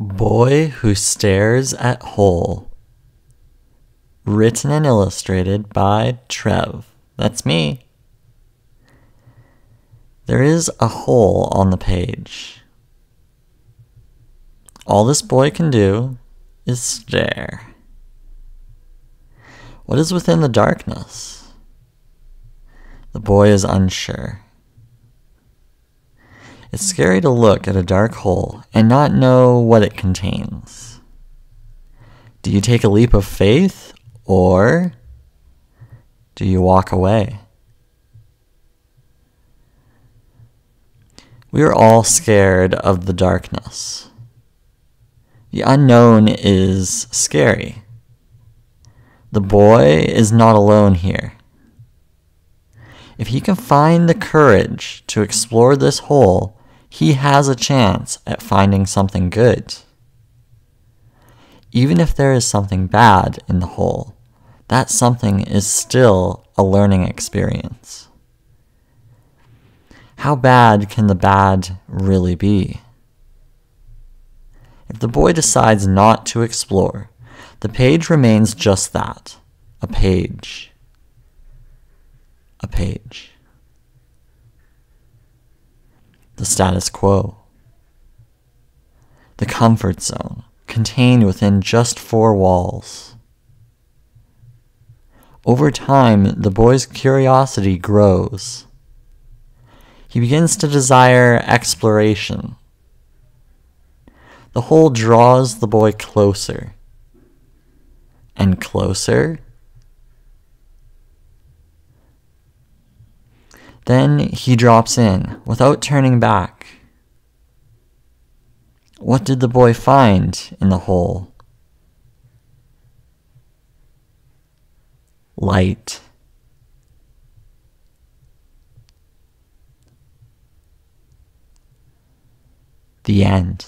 Boy Who Stares at Hole. Written and illustrated by Trev. That's me. There is a hole on the page. All this boy can do is stare. What is within the darkness? The boy is unsure. It's scary to look at a dark hole and not know what it contains. Do you take a leap of faith or do you walk away? We are all scared of the darkness. The unknown is scary. The boy is not alone here. If he can find the courage to explore this hole, he has a chance at finding something good. Even if there is something bad in the hole, that something is still a learning experience. How bad can the bad really be? If the boy decides not to explore, the page remains just that a page. A page the status quo. The comfort zone, contained within just four walls. Over time, the boy's curiosity grows. He begins to desire exploration. The hole draws the boy closer and closer Then he drops in without turning back. What did the boy find in the hole? Light. The end.